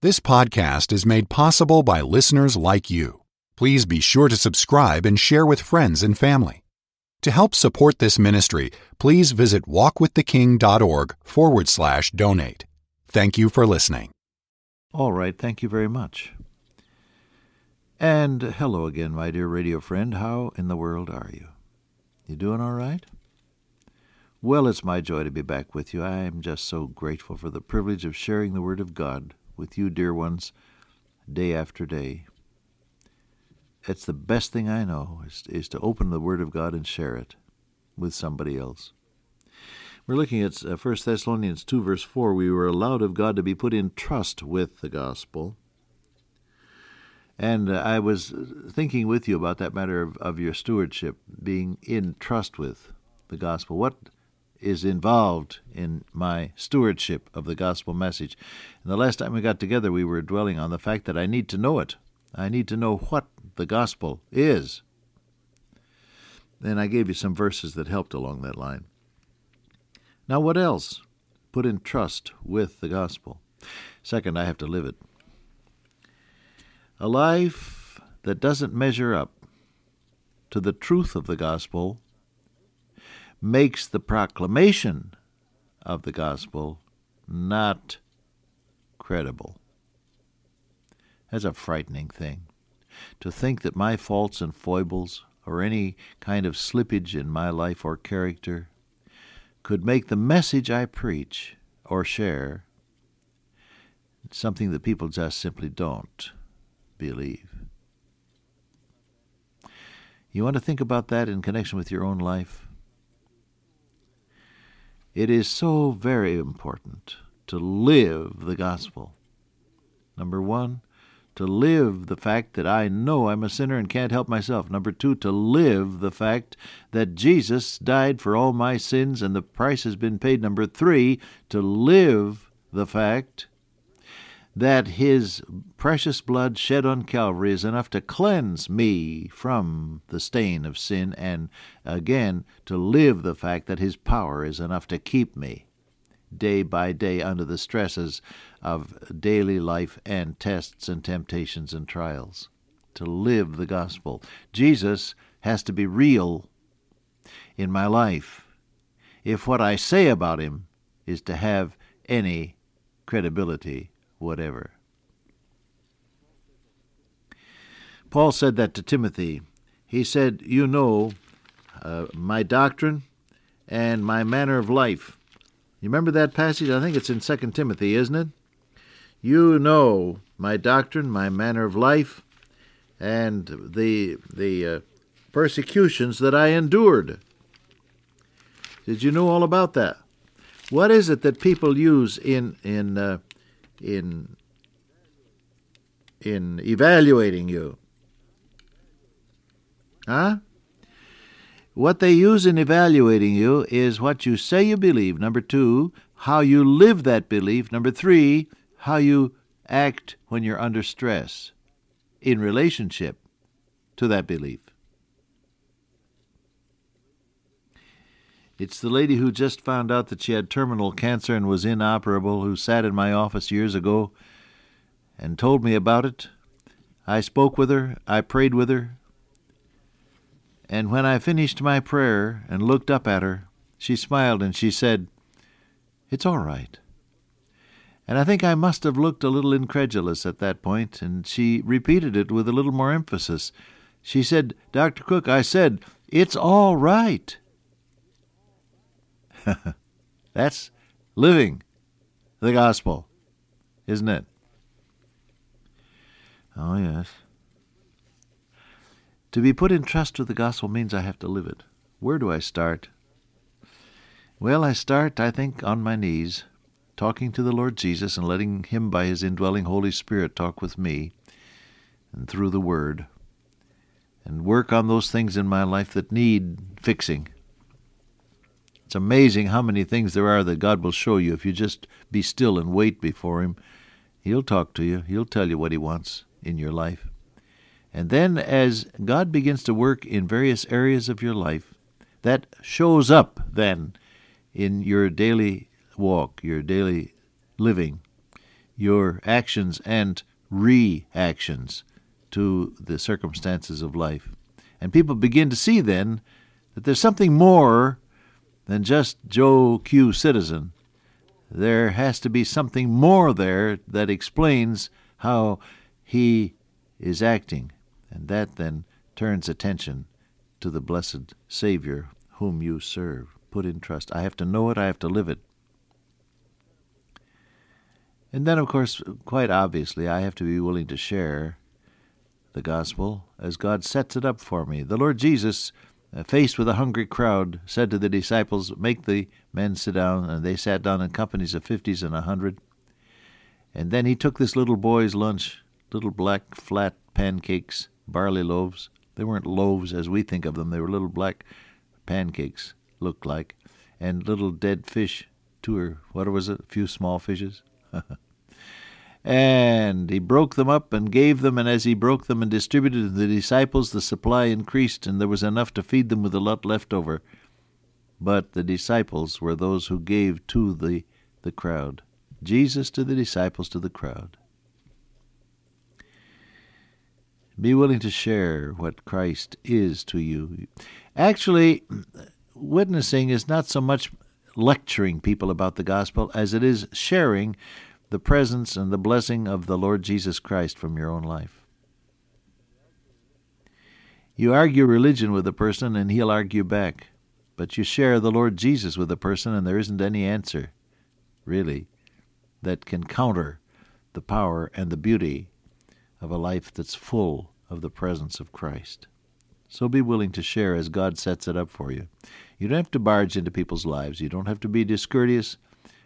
This podcast is made possible by listeners like you. Please be sure to subscribe and share with friends and family. To help support this ministry, please visit walkwiththeking.org forward slash donate. Thank you for listening. All right, thank you very much. And hello again, my dear radio friend. How in the world are you? You doing all right? Well, it's my joy to be back with you. I am just so grateful for the privilege of sharing the Word of God with you, dear ones, day after day. It's the best thing I know is, is to open the Word of God and share it with somebody else. We're looking at 1 uh, Thessalonians 2, verse 4. We were allowed of God to be put in trust with the gospel. And uh, I was thinking with you about that matter of, of your stewardship, being in trust with the gospel. What is involved in my stewardship of the gospel message. And the last time we got together, we were dwelling on the fact that I need to know it. I need to know what the gospel is. Then I gave you some verses that helped along that line. Now, what else? Put in trust with the gospel. Second, I have to live it. A life that doesn't measure up to the truth of the gospel makes the proclamation of the gospel not credible. That's a frightening thing. To think that my faults and foibles, or any kind of slippage in my life or character, could make the message I preach or share something that people just simply don't believe. You want to think about that in connection with your own life? It is so very important to live the gospel. Number one, to live the fact that I know I'm a sinner and can't help myself. Number two, to live the fact that Jesus died for all my sins and the price has been paid. Number three, to live the fact that his precious blood shed on Calvary is enough to cleanse me from the stain of sin, and again to live the fact that his power is enough to keep me day by day under the stresses of daily life and tests and temptations and trials. To live the gospel. Jesus has to be real in my life if what I say about him is to have any credibility whatever. Paul said that to Timothy. He said, You know uh, my doctrine and my manner of life. You remember that passage? I think it's in 2 Timothy, isn't it? You know my doctrine, my manner of life, and the, the uh, persecutions that I endured. Did you know all about that? What is it that people use in, in uh, in in evaluating you. Huh? What they use in evaluating you is what you say you believe. Number two, how you live that belief. Number three, how you act when you're under stress in relationship to that belief. It's the lady who just found out that she had terminal cancer and was inoperable who sat in my office years ago and told me about it. I spoke with her, I prayed with her, and when I finished my prayer and looked up at her, she smiled and she said, It's all right. And I think I must have looked a little incredulous at that point, and she repeated it with a little more emphasis. She said, Dr. Cook, I said, It's all right. That's living the gospel, isn't it? Oh, yes. To be put in trust with the gospel means I have to live it. Where do I start? Well, I start, I think, on my knees, talking to the Lord Jesus and letting Him, by His indwelling Holy Spirit, talk with me and through the Word, and work on those things in my life that need fixing. It's amazing how many things there are that God will show you if you just be still and wait before Him. He'll talk to you, He'll tell you what He wants in your life. And then, as God begins to work in various areas of your life, that shows up then in your daily walk, your daily living. your actions and reactions to the circumstances of life. And people begin to see then that there's something more than just Joe Q. citizen. There has to be something more there that explains how he is acting. And that then turns attention to the blessed Savior whom you serve. Put in trust. I have to know it, I have to live it. And then, of course, quite obviously, I have to be willing to share the gospel as God sets it up for me. The Lord Jesus, Uh, faced with a hungry crowd, said to the disciples, Make the men sit down. And they sat down in companies of fifties and a hundred. And then he took this little boy's lunch, little black flat pancakes, barley loaves. They weren't loaves as we think of them, they were little black pancakes, looked like, and little dead fish, two or what was it, a few small fishes. and he broke them up and gave them, and as he broke them and distributed to the disciples, the supply increased, and there was enough to feed them with a lot left over. But the disciples were those who gave to the, the crowd. Jesus to the disciples, to the crowd. Be willing to share what Christ is to you. Actually, witnessing is not so much lecturing people about the gospel as it is sharing the presence and the blessing of the Lord Jesus Christ from your own life. You argue religion with a person and he'll argue back, but you share the Lord Jesus with a person and there isn't any answer, really, that can counter the power and the beauty of a life that's full of the presence of Christ. So be willing to share as God sets it up for you. You don't have to barge into people's lives. You don't have to be discourteous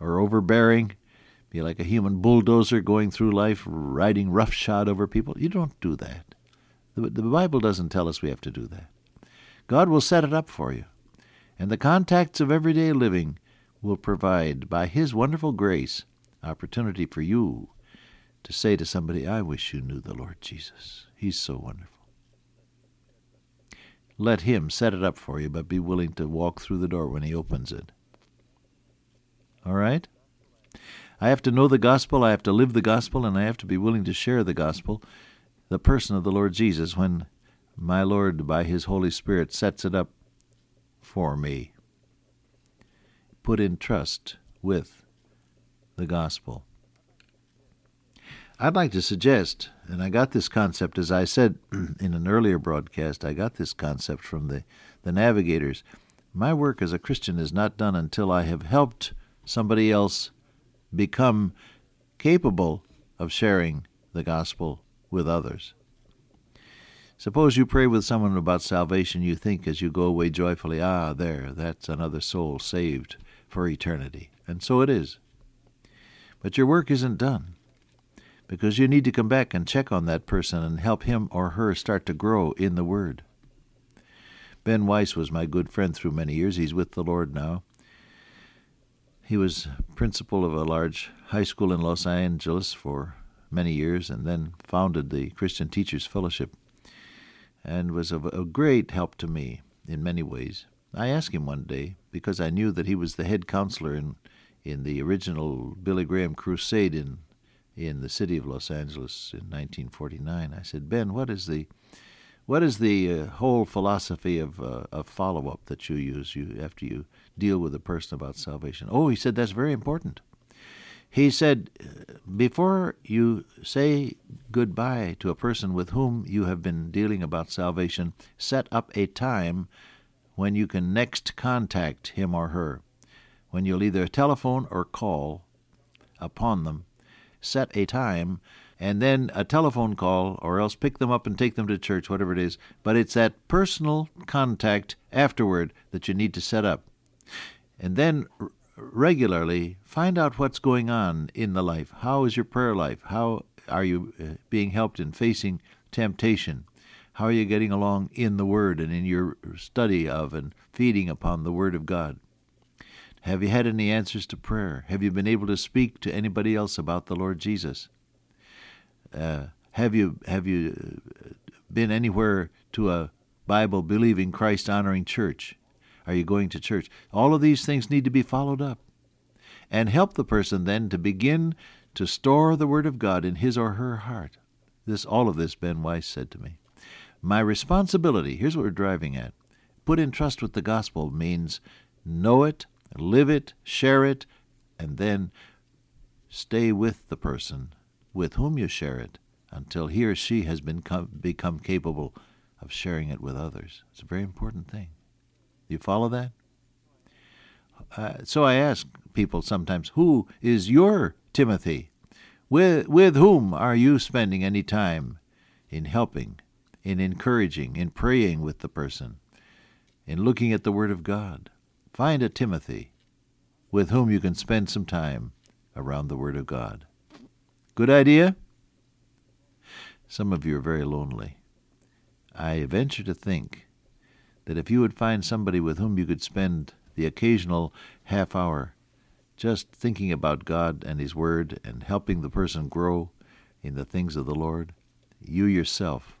or overbearing be like a human bulldozer going through life riding roughshod over people. You don't do that. The, the Bible doesn't tell us we have to do that. God will set it up for you. And the contacts of everyday living will provide, by His wonderful grace, opportunity for you to say to somebody, I wish you knew the Lord Jesus. He's so wonderful. Let Him set it up for you, but be willing to walk through the door when He opens it. All right? I have to know the gospel, I have to live the gospel, and I have to be willing to share the gospel, the person of the Lord Jesus, when my Lord, by His Holy Spirit, sets it up for me. Put in trust with the gospel. I'd like to suggest, and I got this concept, as I said in an earlier broadcast, I got this concept from the, the navigators. My work as a Christian is not done until I have helped somebody else become capable of sharing the gospel with others. Suppose you pray with someone about salvation, you think as you go away joyfully, ah, there, that's another soul saved for eternity. And so it is. But your work isn't done because you need to come back and check on that person and help him or her start to grow in the Word. Ben Weiss was my good friend through many years. He's with the Lord now. He was principal of a large high school in Los Angeles for many years and then founded the Christian Teachers Fellowship and was of a great help to me in many ways. I asked him one day, because I knew that he was the head counselor in, in the original Billy Graham crusade in, in the city of Los Angeles in 1949. I said, Ben, what is the what is the uh, whole philosophy of, uh, of follow up that you use you after you deal with a person about salvation? Oh, he said that's very important. He said, before you say goodbye to a person with whom you have been dealing about salvation, set up a time when you can next contact him or her, when you'll either telephone or call upon them. Set a time and then a telephone call, or else pick them up and take them to church, whatever it is. But it's that personal contact afterward that you need to set up. And then regularly find out what's going on in the life. How is your prayer life? How are you uh, being helped in facing temptation? How are you getting along in the Word and in your study of and feeding upon the Word of God? Have you had any answers to prayer? Have you been able to speak to anybody else about the Lord Jesus? Uh, have you have you been anywhere to a Bible believing Christ honoring church? Are you going to church? All of these things need to be followed up. And help the person then to begin to store the Word of God in his or her heart. This, all of this, Ben Weiss said to me. My responsibility, here's what we're driving at. Put in trust with the gospel means know it, live it, share it, and then stay with the person with whom you share it until he or she has been become capable of sharing it with others. It's a very important thing. You follow that? Uh, so I ask people sometimes, who is your Timothy? With, with whom are you spending any time in helping, in encouraging, in praying with the person, in looking at the Word of God? Find a Timothy with whom you can spend some time around the Word of God. Good idea? Some of you are very lonely. I venture to think that if you would find somebody with whom you could spend the occasional half hour just thinking about God and His Word and helping the person grow in the things of the Lord, you yourself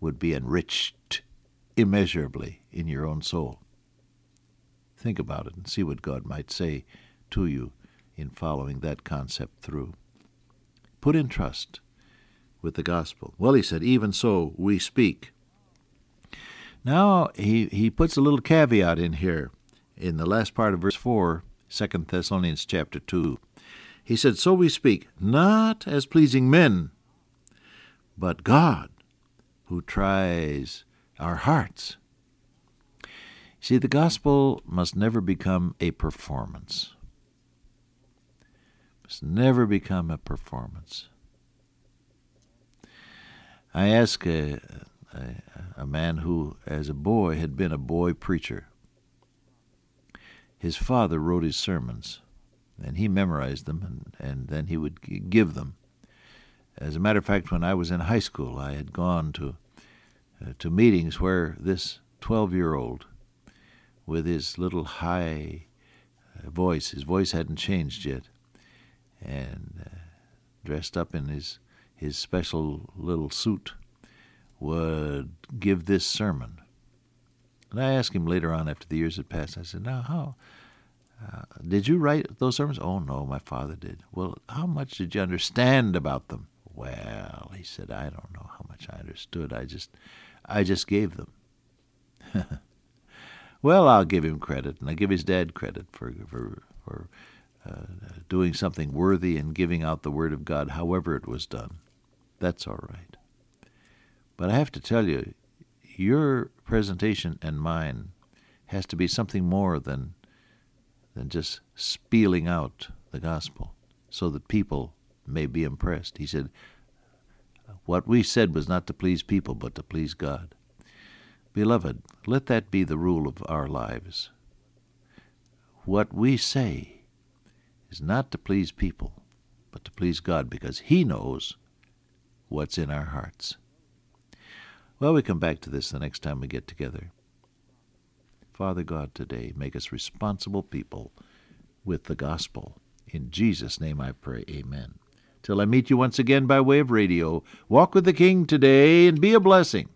would be enriched immeasurably in your own soul. Think about it and see what God might say to you in following that concept through. Put in trust with the gospel. Well, he said, even so we speak. Now he, he puts a little caveat in here in the last part of verse 4, 2 Thessalonians chapter 2. He said, So we speak, not as pleasing men, but God, who tries our hearts. See, the gospel must never become a performance. Must never become a performance. I ask a, a, a man who, as a boy, had been a boy preacher his father wrote his sermons, and he memorized them, and, and then he would give them. As a matter of fact, when I was in high school, I had gone to uh, to meetings where this 12-year-old, with his little high uh, voice, his voice hadn't changed yet, and uh, dressed up in his his special little suit, would give this sermon. And I asked him later on, after the years had passed, I said, Now, how uh, did you write those sermons? Oh, no, my father did. Well, how much did you understand about them? Well, he said, I don't know how much I understood. I just, I just gave them. well, I'll give him credit, and I give his dad credit for for for uh, doing something worthy and giving out the word of God, however it was done. That's all right. But I have to tell you, your presentation and mine has to be something more than than just spieling out the gospel so that people may be impressed. He said, What we said was not to please people, but to please God. Beloved, let that be the rule of our lives. What we say is not to please people, but to please God, because He knows what's in our hearts. Well, we come back to this the next time we get together. Father God, today, make us responsible people with the gospel. In Jesus' name I pray, amen. Till I meet you once again by way of radio, walk with the King today and be a blessing.